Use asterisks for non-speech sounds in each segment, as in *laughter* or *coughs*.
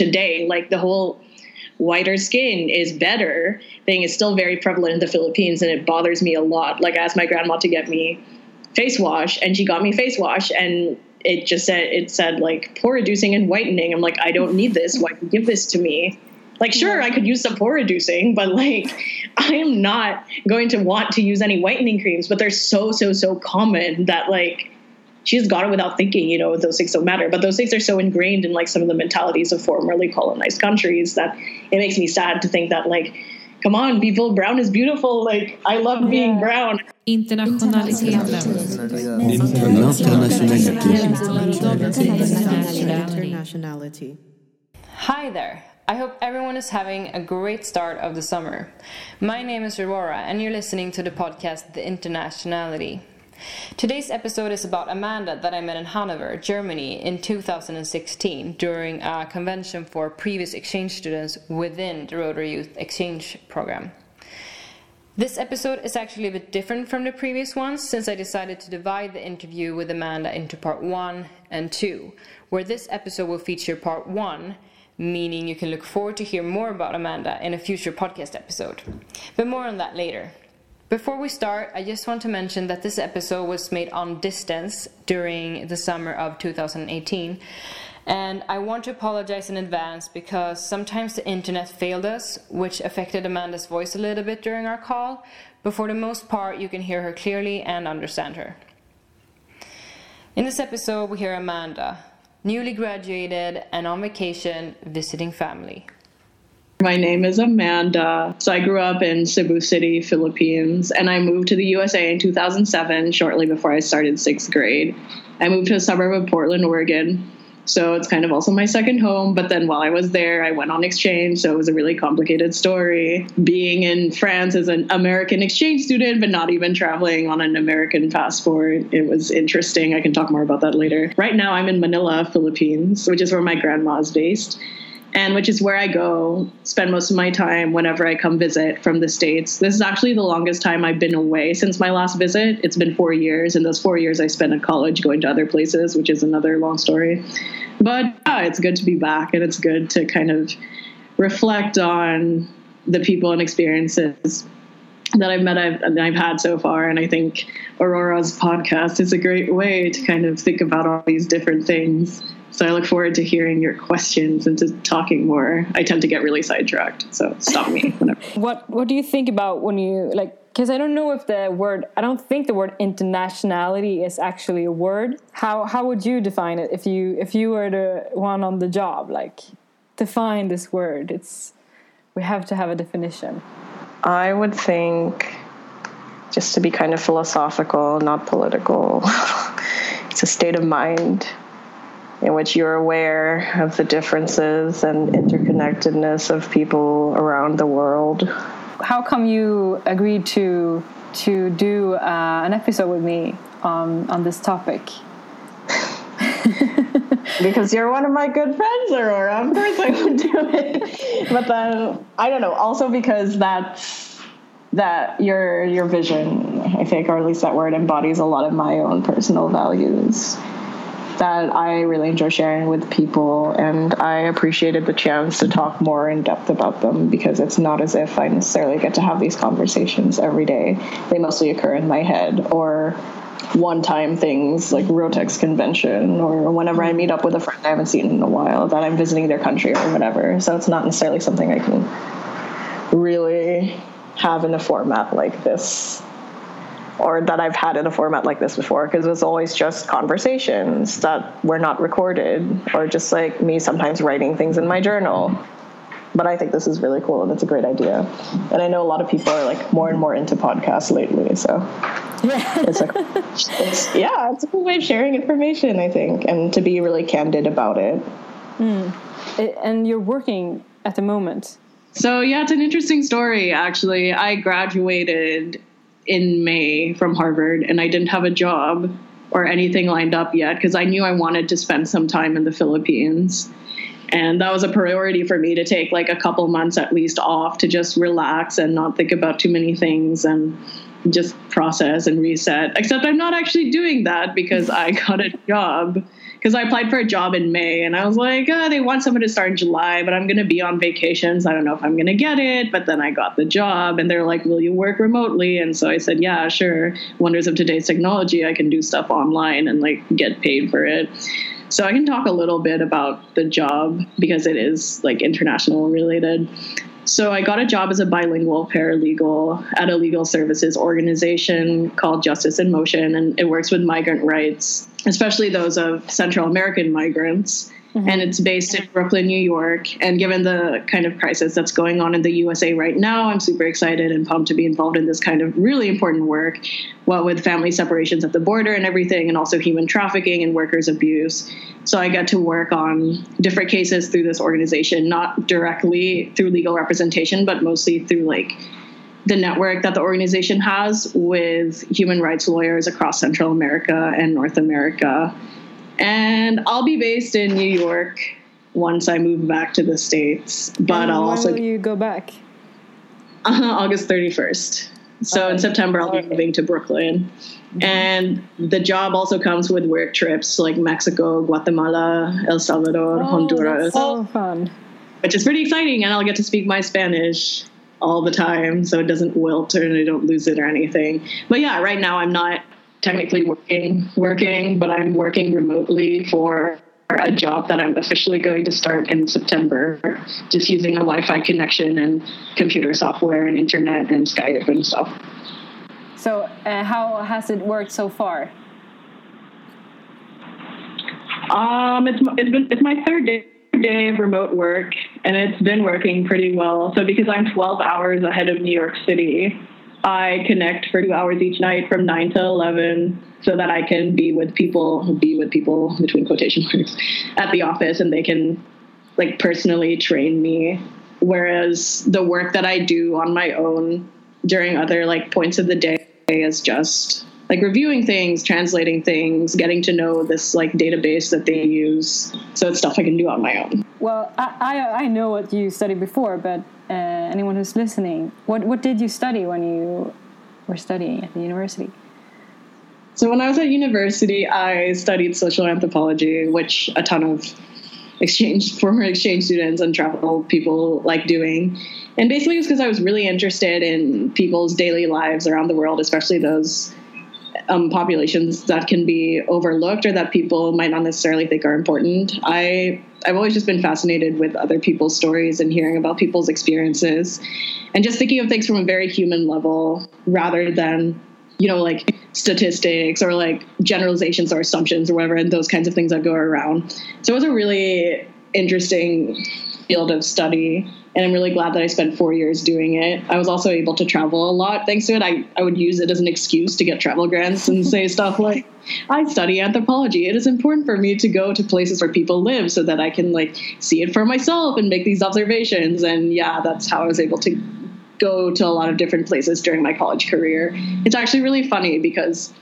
today. Like the whole whiter skin is better thing is still very prevalent in the Philippines and it bothers me a lot. Like I asked my grandma to get me face wash and she got me face wash and it just said it said like pore reducing and whitening. I'm like, I don't need this. Why give this to me? Like, sure, I could use some pore reducing, but like, *laughs* I am not going to want to use any whitening creams. But they're so, so, so common that like, she's got it without thinking. You know, those things don't matter. But those things are so ingrained in like some of the mentalities of formerly colonized countries that it makes me sad to think that like, come on, people, brown is beautiful. Like, I love being yeah. brown. Internationality. Hi there. I hope everyone is having a great start of the summer. My name is Aurora, and you're listening to the podcast The Internationality. Today's episode is about Amanda that I met in Hanover, Germany in 2016 during a convention for previous exchange students within the Rotary Youth Exchange program. This episode is actually a bit different from the previous ones since I decided to divide the interview with Amanda into part 1 and 2, where this episode will feature part 1 meaning you can look forward to hear more about Amanda in a future podcast episode. But more on that later. Before we start, I just want to mention that this episode was made on distance during the summer of 2018. And I want to apologize in advance because sometimes the internet failed us, which affected Amanda's voice a little bit during our call. But for the most part, you can hear her clearly and understand her. In this episode, we hear Amanda, newly graduated, and on vacation visiting family. My name is Amanda. So I grew up in Cebu City, Philippines, and I moved to the USA in 2007, shortly before I started sixth grade. I moved to a suburb of Portland, Oregon. So it's kind of also my second home. But then while I was there, I went on exchange. So it was a really complicated story. Being in France as an American exchange student, but not even traveling on an American passport, it was interesting. I can talk more about that later. Right now, I'm in Manila, Philippines, which is where my grandma is based and which is where I go spend most of my time whenever I come visit from the States. This is actually the longest time I've been away since my last visit. It's been four years, and those four years I spent at college going to other places, which is another long story. But yeah, it's good to be back, and it's good to kind of reflect on the people and experiences that I've met I've, I've had so far. And I think Aurora's podcast is a great way to kind of think about all these different things so I look forward to hearing your questions and to talking more. I tend to get really sidetracked, so stop me *laughs* whenever. what What do you think about when you like? Because I don't know if the word I don't think the word internationality is actually a word. How how would you define it if you if you were the one on the job? Like define this word. It's we have to have a definition. I would think just to be kind of philosophical, not political. *laughs* it's a state of mind in which you're aware of the differences and interconnectedness of people around the world. How come you agreed to to do uh, an episode with me on on this topic? *laughs* because you're one of my good friends, Aurora. Of course, I would do it. But then I don't know. Also because that's that your your vision, I think, or at least that word embodies a lot of my own personal values that I really enjoy sharing with people, and I appreciated the chance to talk more in depth about them because it's not as if I necessarily get to have these conversations every day. They mostly occur in my head or one time things like Rotex convention or whenever I meet up with a friend I haven't seen in a while that I'm visiting their country or whatever. So it's not necessarily something I can really have in a format like this or that I've had in a format like this before because it was always just conversations that were not recorded or just like me sometimes writing things in my journal. But I think this is really cool and it's a great idea. And I know a lot of people are like more and more into podcasts lately. So yeah, it's like, *laughs* it's, yeah, it's a cool way of sharing information, I think, and to be really candid about it. Mm. And you're working at the moment. So, yeah, it's an interesting story, actually. I graduated in May from Harvard, and I didn't have a job or anything lined up yet because I knew I wanted to spend some time in the Philippines. And that was a priority for me to take like a couple months at least off to just relax and not think about too many things and just process and reset. Except I'm not actually doing that because I *laughs* got a job because I applied for a job in May and I was like, oh, they want someone to start in July, but I'm going to be on vacations. I don't know if I'm going to get it. But then I got the job and they're like, will you work remotely? And so I said, yeah, sure. Wonders of today's technology, I can do stuff online and like get paid for it. So I can talk a little bit about the job because it is like international related. So I got a job as a bilingual paralegal at a legal services organization called Justice in Motion, and it works with migrant rights, especially those of Central American migrants. Mm-hmm. And it's based in Brooklyn, New York. And given the kind of crisis that's going on in the USA right now, I'm super excited and pumped to be involved in this kind of really important work, what with family separations at the border and everything, and also human trafficking and workers' abuse. So I get to work on different cases through this organization, not directly through legal representation, but mostly through like the network that the organization has with human rights lawyers across Central America and North America and I'll be based in New York once I move back to the states. But and I'll also you go back uh, August thirty first. So in September I'll be moving to Brooklyn. Mm-hmm. And the job also comes with work trips like Mexico, Guatemala, El Salvador, oh, Honduras. so fun. Which is pretty exciting and I'll get to speak my Spanish all the time so it doesn't wilt or I don't lose it or anything. But yeah, right now I'm not technically working working, but I'm working remotely for a job that I'm officially going to start in September, just using a Wi-Fi connection and computer software and internet and Skype and stuff. So, uh, how has it worked so far? Um, it's it's been it's my third day day of remote work, and it's been working pretty well. So because I'm 12 hours ahead of New York City, I connect for two hours each night from nine to eleven, so that I can be with people, be with people between quotation marks, at the office, and they can like personally train me. Whereas the work that I do on my own during other like points of the day is just like reviewing things, translating things, getting to know this like database that they use. So it's stuff I can do on my own. Well, I I, I know what you studied before, but uh, anyone who's listening, what what did you study when you were studying at the university? So when I was at university, I studied social anthropology, which a ton of exchange *laughs* former exchange students and travel people like doing. And basically, it's because I was really interested in people's daily lives around the world, especially those um, populations that can be overlooked or that people might not necessarily think are important. I I've always just been fascinated with other people's stories and hearing about people's experiences, and just thinking of things from a very human level rather than you know like statistics or like generalizations or assumptions or whatever and those kinds of things that go around. So it was a really interesting field of study and I'm really glad that I spent four years doing it. I was also able to travel a lot thanks to it. I, I would use it as an excuse to get travel grants and say *laughs* stuff like, I study anthropology. It is important for me to go to places where people live so that I can like see it for myself and make these observations. And yeah, that's how I was able to go to a lot of different places during my college career. It's actually really funny because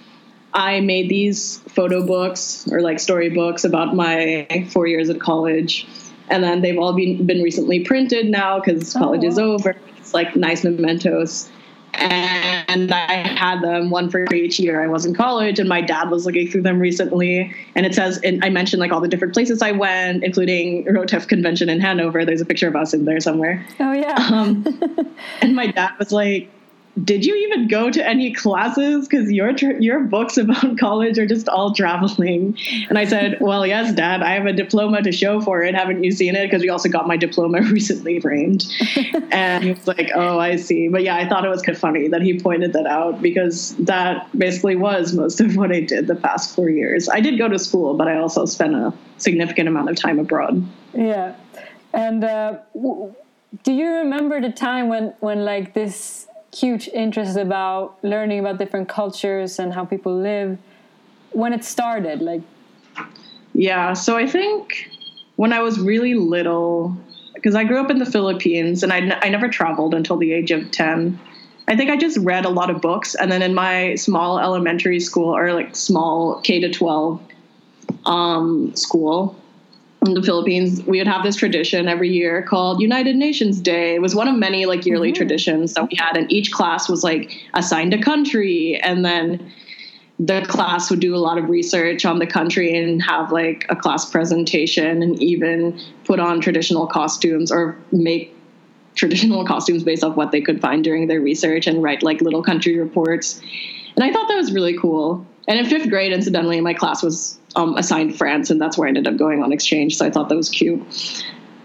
I made these photo books or like storybooks about my four years at college and then they've all been been recently printed now because oh, college is over. It's like nice mementos. And I had them one for each year I was in college, and my dad was looking through them recently. And it says, and I mentioned like all the different places I went, including Rotex Convention in Hanover. There's a picture of us in there somewhere. Oh yeah. Um, *laughs* and my dad was like, did you even go to any classes? Because your your books *laughs* about college are just all traveling. And I said, well, yes, Dad, I have a diploma to show for it. Haven't you seen it? Because we also got my diploma *laughs* recently framed. *laughs* and he was like, oh, I see. But yeah, I thought it was kind of funny that he pointed that out because that basically was most of what I did the past four years. I did go to school, but I also spent a significant amount of time abroad. Yeah, and. Uh, do you remember the time when when like this huge interest about learning about different cultures and how people live when it started like yeah so i think when i was really little because i grew up in the philippines and I, n- I never traveled until the age of 10 i think i just read a lot of books and then in my small elementary school or like small k to 12 um, school in the Philippines, we would have this tradition every year called United Nations Day. It was one of many like yearly mm-hmm. traditions that we had, and each class was like assigned a country, and then the class would do a lot of research on the country and have like a class presentation and even put on traditional costumes or make traditional *laughs* costumes based off what they could find during their research and write like little country reports. And I thought that was really cool. And in fifth grade, incidentally, my class was um, assigned France, and that's where I ended up going on exchange. So I thought that was cute.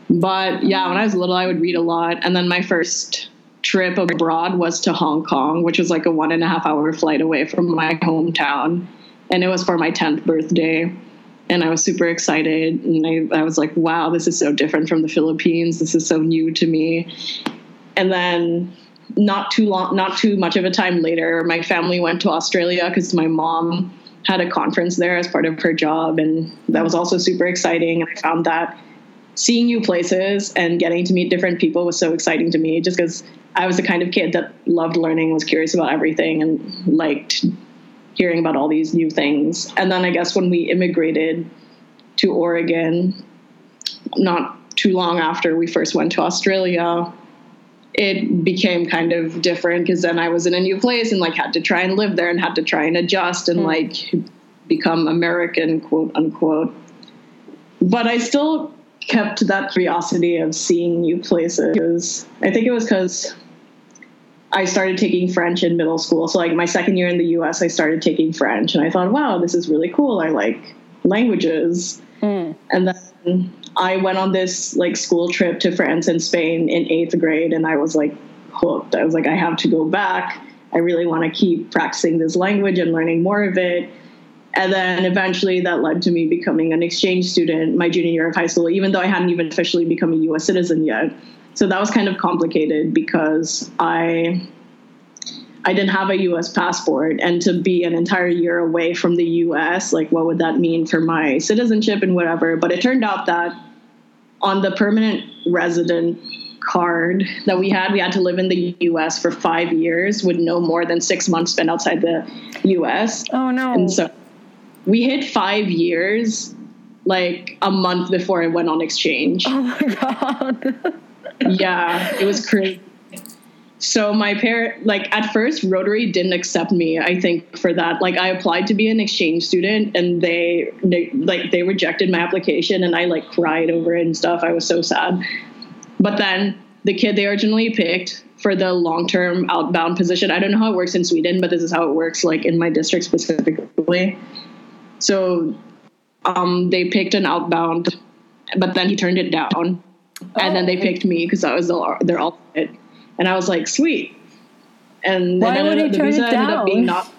But yeah, when I was little, I would read a lot. And then my first trip abroad was to Hong Kong, which was like a one and a half hour flight away from my hometown. And it was for my 10th birthday. And I was super excited. And I, I was like, wow, this is so different from the Philippines. This is so new to me. And then not too long, not too much of a time later, my family went to Australia because my mom had a conference there as part of her job. And that was also super exciting. And I found that seeing new places and getting to meet different people was so exciting to me just because I was the kind of kid that loved learning, was curious about everything, and liked hearing about all these new things. And then I guess when we immigrated to Oregon, not too long after we first went to Australia, it became kind of different because then I was in a new place and like had to try and live there and had to try and adjust and mm. like become American, quote unquote. But I still kept that curiosity of seeing new places. I think it was because I started taking French in middle school. So, like my second year in the US, I started taking French, and I thought, wow, this is really cool. I like languages. Mm. And then I went on this like school trip to France and Spain in eighth grade, and I was like hooked. I was like, I have to go back. I really want to keep practicing this language and learning more of it. And then eventually that led to me becoming an exchange student my junior year of high school, even though I hadn't even officially become a US citizen yet. So that was kind of complicated because I I didn't have a US passport and to be an entire year away from the US, like what would that mean for my citizenship and whatever. But it turned out that on the permanent resident card that we had, we had to live in the US for five years with no more than six months spent outside the US. Oh no. And so we hit five years like a month before I went on exchange. Oh my god *laughs* yeah, it was crazy. So my parent, like at first, Rotary didn't accept me. I think for that, like I applied to be an exchange student, and they, they like they rejected my application, and I like cried over it and stuff. I was so sad. But then the kid they originally picked for the long term outbound position. I don't know how it works in Sweden, but this is how it works, like in my district specifically. So um, they picked an outbound, but then he turned it down and then they oh. picked me because I was their alternate, and I was like, sweet. And why would he turn it down? Ended up being not.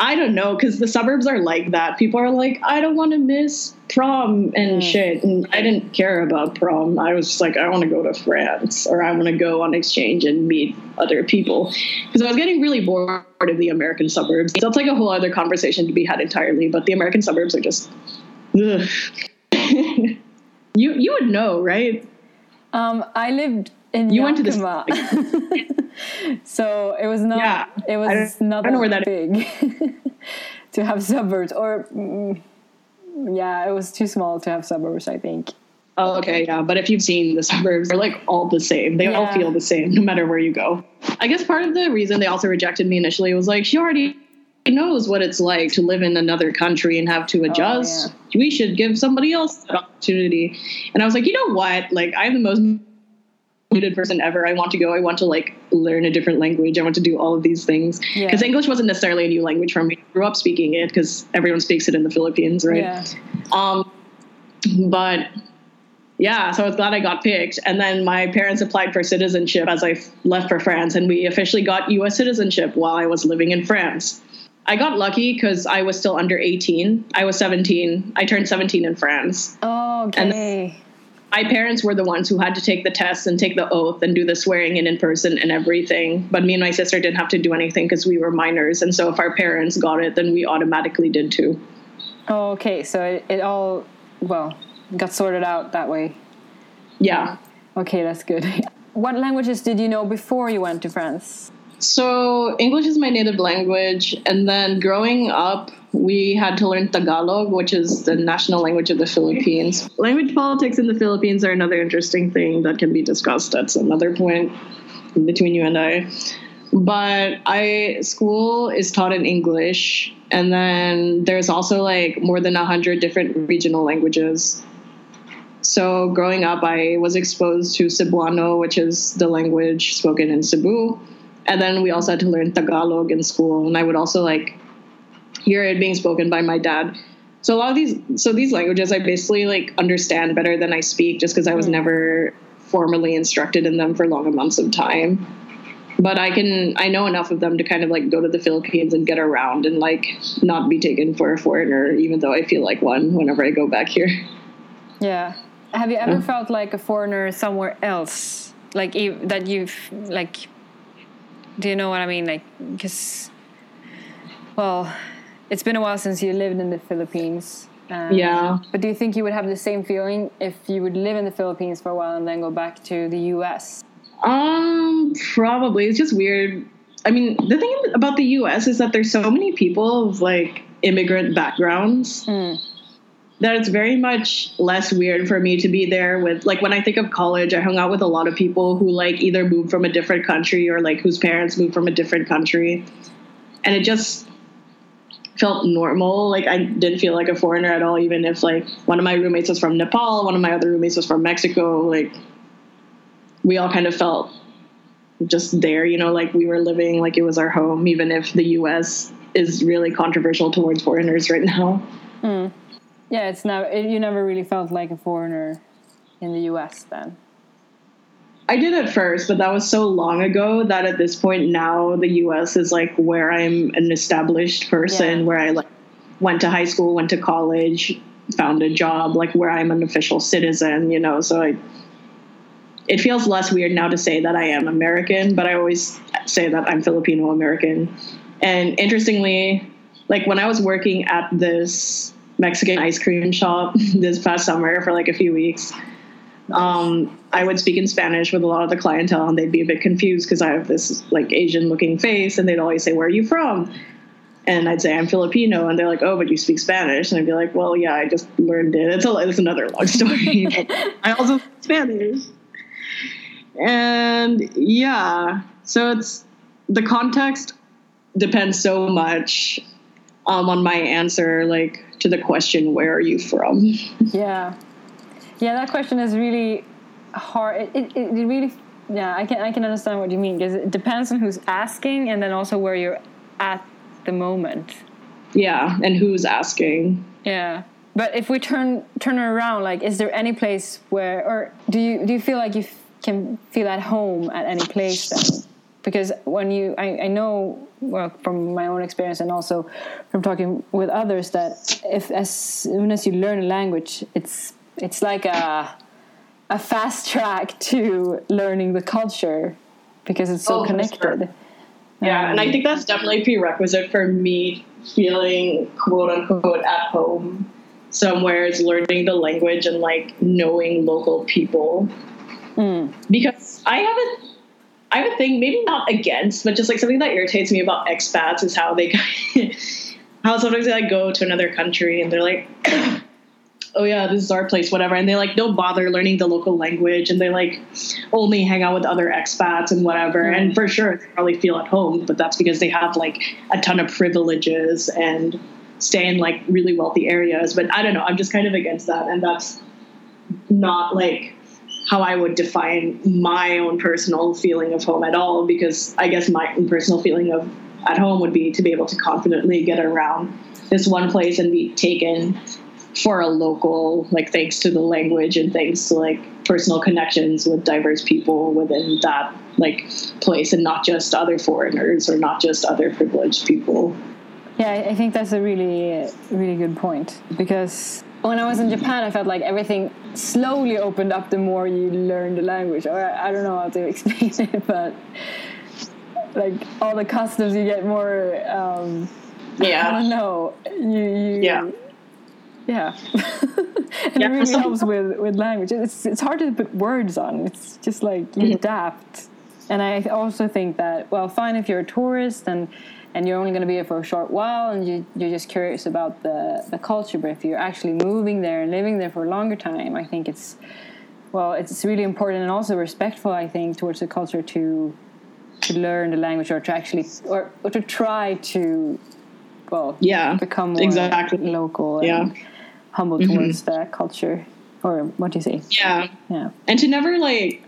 I don't know because the suburbs are like that. People are like, I don't want to miss prom and mm. shit, and I didn't care about prom. I was just like, I want to go to France or I want to go on exchange and meet other people because I was getting really bored of the American suburbs. That's like a whole other conversation to be had entirely. But the American suburbs are just. *laughs* You you would know, right? Um, I lived in you Yakima. went to the *laughs* so it was not yeah, it was not I don't know where that big *laughs* to have suburbs or mm, yeah it was too small to have suburbs I think. Oh, okay, yeah. But if you've seen the suburbs, they're like all the same. They yeah. all feel the same no matter where you go. I guess part of the reason they also rejected me initially was like, she already knows what it's like to live in another country and have to oh, adjust. Oh, yeah. We should give somebody else that opportunity. And I was like, you know what? Like, I'm the most motivated person ever. I want to go. I want to like learn a different language. I want to do all of these things because yeah. English wasn't necessarily a new language for me. I grew up speaking it because everyone speaks it in the Philippines, right? Yeah. Um, but yeah, so I was glad I got picked. And then my parents applied for citizenship as I left for France, and we officially got U.S. citizenship while I was living in France. I got lucky because I was still under 18. I was 17. I turned 17 in France. Oh, okay. My parents were the ones who had to take the test and take the oath and do the swearing in in person and everything. But me and my sister didn't have to do anything because we were minors. And so if our parents got it, then we automatically did too. Oh, okay. So it, it all, well, got sorted out that way. Yeah. Okay, that's good. *laughs* What languages did you know before you went to France? So, English is my native language. And then growing up, we had to learn Tagalog, which is the national language of the Philippines. Language politics in the Philippines are another interesting thing that can be discussed. That's another point between you and I. but I school is taught in English, and then there's also like more than a hundred different regional languages. So growing up, I was exposed to Cebuano, which is the language spoken in Cebu, and then we also had to learn Tagalog in school, and I would also like hear it being spoken by my dad. So a lot of these, so these languages, I basically like understand better than I speak, just because I was Mm. never formally instructed in them for long amounts of time. But I can, I know enough of them to kind of like go to the Philippines and get around and like not be taken for a foreigner, even though I feel like one whenever I go back here. Yeah. Have you ever felt like a foreigner somewhere else? Like that you've like. Do you know what I mean? Like, because, well, it's been a while since you lived in the Philippines. Um, Yeah. But do you think you would have the same feeling if you would live in the Philippines for a while and then go back to the U.S.? Um, probably. It's just weird. I mean, the thing about the US is that there's so many people of like immigrant backgrounds that it's very much less weird for me to be there with like when I think of college, I hung out with a lot of people who like either moved from a different country or like whose parents moved from a different country. And it just felt normal. Like I didn't feel like a foreigner at all, even if like one of my roommates was from Nepal, one of my other roommates was from Mexico, like we all kind of felt just there, you know, like we were living like it was our home, even if the US is really controversial towards foreigners right now. Hmm. Yeah, it's now it, you never really felt like a foreigner in the U.S. Then. I did at first, but that was so long ago that at this point now the US is like where I'm an established person, Yeah. where I like went to high school, went to college, found a job, like where I'm an official citizen, you know, so I it feels less weird now to say that I am American, but I always say that I'm Filipino American. And interestingly, like when I was working at this Mexican ice cream shop *laughs* this past summer for like a few weeks, um, I would speak in Spanish with a lot of the clientele, and they'd be a bit confused because I have this like Asian looking face, and they'd always say, "Where are you from?" And I'd say I'm Filipino, and they're like, "Oh, but you speak Spanish," and I'd be like, "Well, yeah, I just learned it. It's a it's another long *laughs* story. *laughs* I also speak Spanish." And yeah, so it's the context depends so much um, on my answer, like to the question, "Where are you from?" *laughs* Yeah, yeah. That question is really hard. It, it, it really, yeah. I can I can understand what you mean because it depends on who's asking and then also where you're at the moment. Yeah, and who's asking? Yeah. But if we turn turn it around, like, is there any place where, or do you do you feel like you f- can feel at home at any place then? Because when you, I, I know, well, from my own experience and also from talking with others, that if as soon as you learn a language, it's it's like a a fast track *laughs* to learning the culture because it's so Oh, for sure. connected. Yeah, and I um, think that's definitely a prerequisite for me feeling quote unquote at home somewhere is learning the language and like knowing local people. Hmm. Because I have a I have a thing, maybe not against, but just like something that irritates me about expats is how they *laughs* how sometimes they like go to another country and they're like *coughs* oh yeah, this is our place, whatever. And they like don't bother learning the local language and they like only hang out with other expats and whatever. Mm-hmm. And for sure, they probably feel at home, but that's because they have like a ton of privileges and stay in like really wealthy areas. But I don't know, I'm just kind of against that. And that's not like how I would define my own personal feeling of home at all, because I guess my own personal feeling of at home would be to be able to confidently get around this one place and be taken for a local, like thanks to the language and thanks to like personal connections with diverse people within that like place and not just other foreigners or not just other privileged people. Yeah, I- I think that's a really, really good point because when I was in Japan, I felt like everything slowly opened up the more you learn the language. Or I I don't know how to *laughs* explain it, but like all the customs, you get more. Um, yeah. I don't know. You, you Yeah. yeah. *laughs* and Yeah, it really helps with with language. It's it's hard to put words on. It's just like you Mm-hmm. adapt. And I also think that well, fine if you're a tourist and and you're only going to be here for a short while and you, you're just curious about the the culture. But if you're actually moving there and living there for a longer time, I think it's well, it's really important and also respectful. I think towards the culture to to learn the language or to actually or, or to try to well yeah become more exactly local Yeah. humble mm-hmm. towards the culture or what do you say yeah yeah and to never like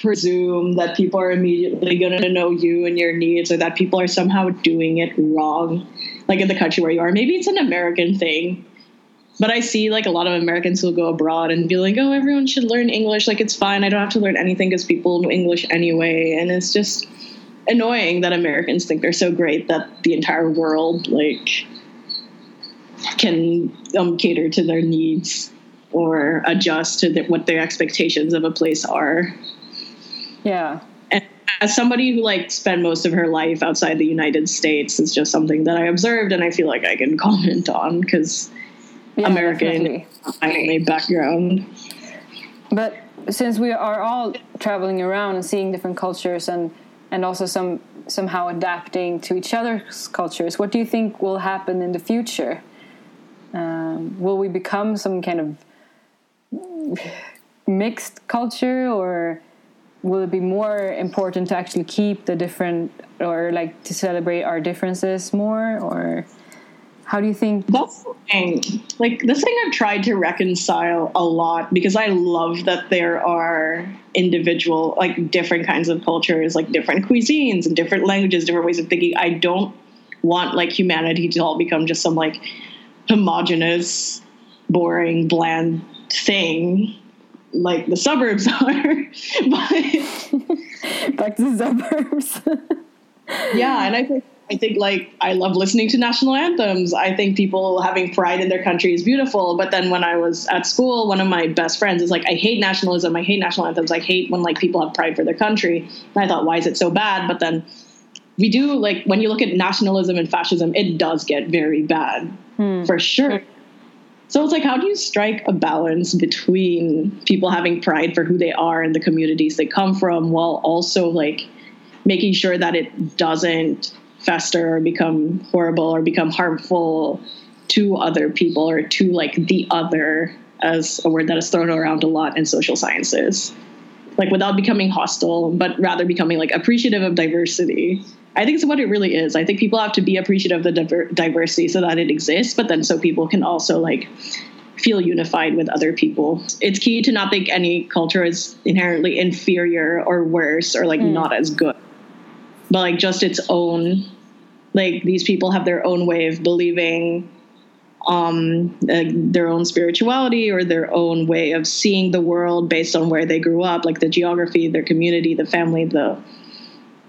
presume that people are immediately going to know you and your needs or that people are somehow doing it wrong like in the country where you are. Maybe it's an american thing but i see like a lot of americans who go abroad and be like oh everyone should learn english. Like it's fine. I don't have to learn anything because people know english anyway. And it's just annoying that americans think they're so great that the entire world like can um, cater to their needs or adjust to the, what their expectations of a place are yeah and as somebody who like spent most of her life outside the United States, it's just something that I observed and I feel like I can *laughs* comment on because yeah American my only background. But since we are all traveling around and seeing different cultures and and also some somehow adapting to each other's cultures, what do you think will happen in the future? Um, will we become some kind of mixed culture, or will it be more important to actually keep the different, or like to celebrate our differences more, or how do you think? That's the thing. Like this thing I've tried to reconcile a lot because I love that there are individual, like different kinds of cultures, like different cuisines and different languages, different ways of thinking. I don't want like humanity to all become just some like homogenous, boring, bland thing like the suburbs *laughs* are. but Back to the suburbs. yeah, and I think I think like I love listening to national anthems. I think people having pride in their country is beautiful. But then when I was at school, one of my best friends is like, I hate nationalism. I hate national anthems. I hate when like people have pride for their country. And I thought, why is it so bad? But then we do like when you look at nationalism and fascism, it does get very bad hmm. for sure. So it's like, how do you strike a balance between people having pride for who they are and the communities they come from while also like making sure that it doesn't fester or become horrible or become harmful to other people or to like the other as a word that is thrown around a lot in social sciences? Like without becoming hostile but rather becoming like appreciative of diversity i think it's what it really is. I think people have to be appreciative of the diver- diversity so that it exists but then so people can also like feel unified with other people. It's key to not think any culture is inherently inferior or worse or like not as good. But like just its own like these people have their own way of believing um uh, their own spirituality or their own way of seeing the world based on where they grew up like the geography their community the family the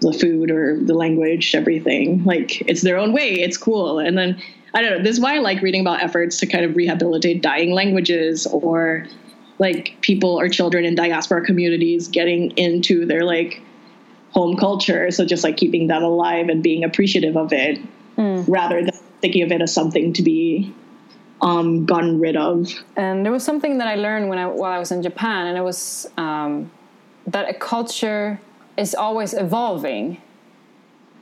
the food or the language everything like it's their own way it's cool and then i don't know this is why i like reading about efforts to kind of rehabilitate dying languages or like people or children in diaspora communities getting into their like home culture. So just like keeping that alive and being appreciative of it rather than thinking of it as something to be um, gotten rid of. And there was something that I learned when I while I was in Japan, and it was um, that a culture is always evolving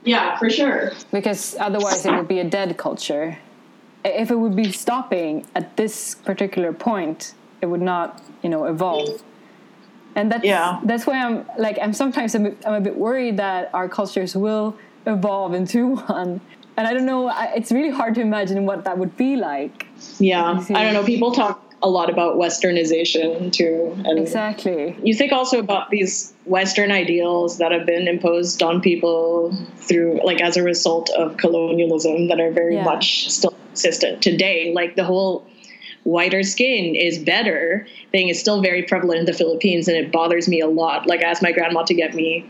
Yeah, for sure. because otherwise it would be a dead culture. If it would be stopping at this particular point, it would not, you know, evolve. And that's Yeah. that's why I'm like I'm sometimes a bit, I'm a bit worried that our cultures will evolve into *laughs* one. And I don't know. I, it's really hard to imagine what that would be like. Yeah. I don't know. People talk a lot about westernization too. And Exactly. you think also about these Western ideals that have been imposed on people through, like, as a result of colonialism that are very Yeah. much still consistent today. Like, the whole whiter skin is better thing is still very prevalent in the Philippines, and it bothers me a lot. Like, I asked my grandma to get me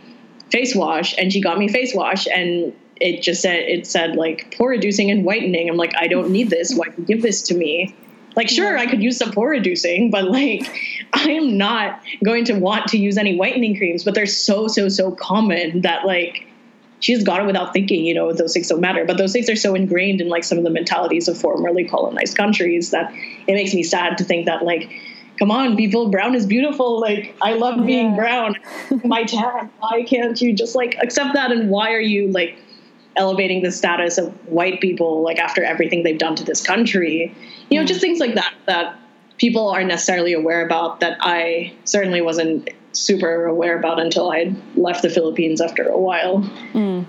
face wash, and she got me face wash, and it just said, it said, like, pore reducing and whitening. I'm like, I don't need this. Why you give this to me? Like, sure, I could use some pore reducing, but like, *laughs* I am not going to want to use any whitening creams. But they're so, so, so common that like, she's got it without thinking. You know, those things don't matter. But those things are so ingrained in like some of the mentalities of formerly colonized countries that it makes me sad to think that like, come on, people, brown is beautiful. Like, I love being Yeah. brown. *laughs* My tan. Why can't you just like accept that? And why are you like? elevating the status of white people like after everything they've done to this country you know just things like that that people aren't necessarily aware about that i certainly wasn't super aware about until I left the Philippines after a while. Mm.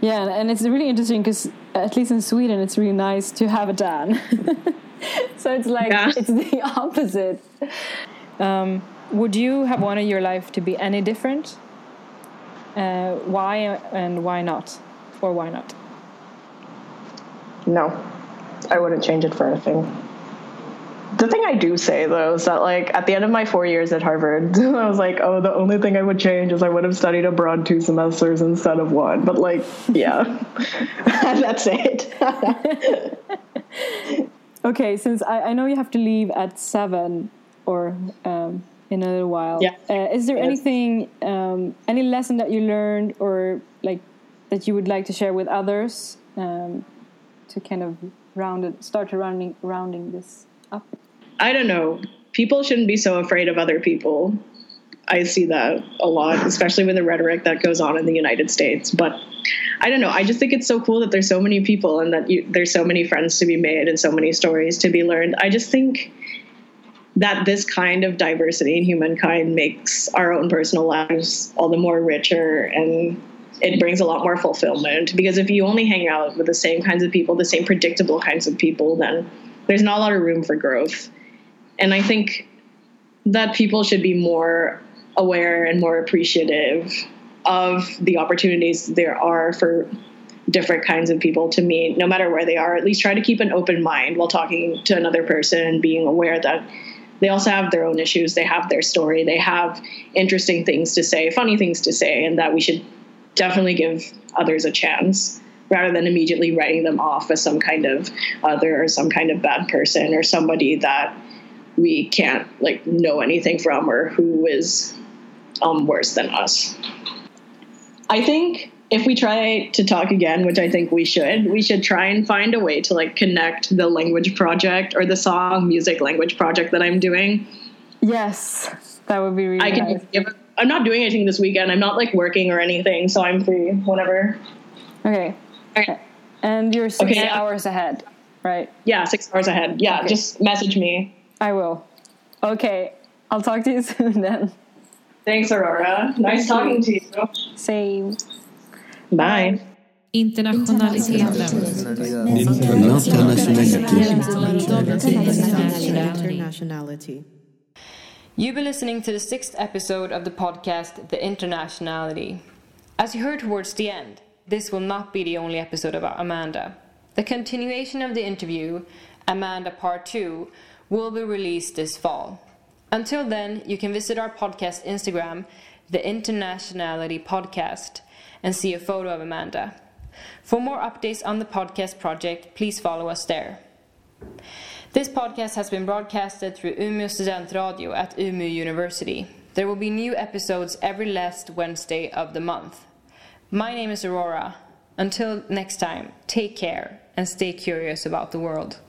Yeah, and it's really interesting because at least in Sweden, it's really nice to have a tan. *laughs* so it's like yeah. it's the *laughs* opposite. Um, would you have wanted your life to be any different? Uh, why and why not, or why not? No, I wouldn't change it for anything. The thing I do say though is that like at the end of my four years at Harvard, *laughs* I was like, oh, the only thing I would change is I would have studied abroad two semesters instead of one. But like, yeah, *laughs* that's it. *laughs* okay, since I, I know you have to leave at seven or um, in a little while, yeah. Uh, is there yes. anything, um, any lesson that you learned or like that you would like to share with others um, to kind of round it, start rounding rounding this up? I don't know. People shouldn't be so afraid of other people. I see that a lot, especially with the rhetoric that goes on in the United States. But I don't know. I just think it's so cool that there's so many people and that you, there's so many friends to be made and so many stories to be learned. I just think that this kind of diversity in humankind makes our own personal lives all the more richer and it brings a lot more fulfillment because if you only hang out with the same kinds of people the same predictable kinds of people then there's not a lot of room for growth and I think that people should be more aware and more appreciative of the opportunities there are for different kinds of people to meet, no matter where they are. At least try to keep an open mind while talking to another person and being aware that they also have their own issues, they have their story, they have interesting things to say, funny things to say, and that we should definitely give others a chance rather than immediately writing them off as some kind of other or some kind of bad person or somebody that we can't like know anything from or who is um, worse than us. I think if we try to talk again, which I think we should, we should try and find a way to like connect the language project or the song music language project that I'm doing. Yes, that would be really I can nice. give, I'm not doing anything this weekend. I'm not like working or anything, so I'm free whenever. Okay. okay. And you're six okay, hours ahead, right? Yeah, six hours ahead. Yeah, okay. just message me. I will. Okay, I'll talk to you *laughs* soon then. Thanks, Aurora. Nice talking to you. Same. Bye. Internationality. You've been listening to the sixth episode of the podcast, The Internationality. As you heard towards the end, this will not be the only episode about Amanda. The continuation of the interview, Amanda Part 2, will be released this fall. Until then, you can visit our podcast Instagram, the Internationality Podcast, and see a photo of Amanda. For more updates on the podcast project, please follow us there. This podcast has been broadcasted through Umeå Studentradio at Umeå University. There will be new episodes every last Wednesday of the month. My name is Aurora. Until next time, take care and stay curious about the world.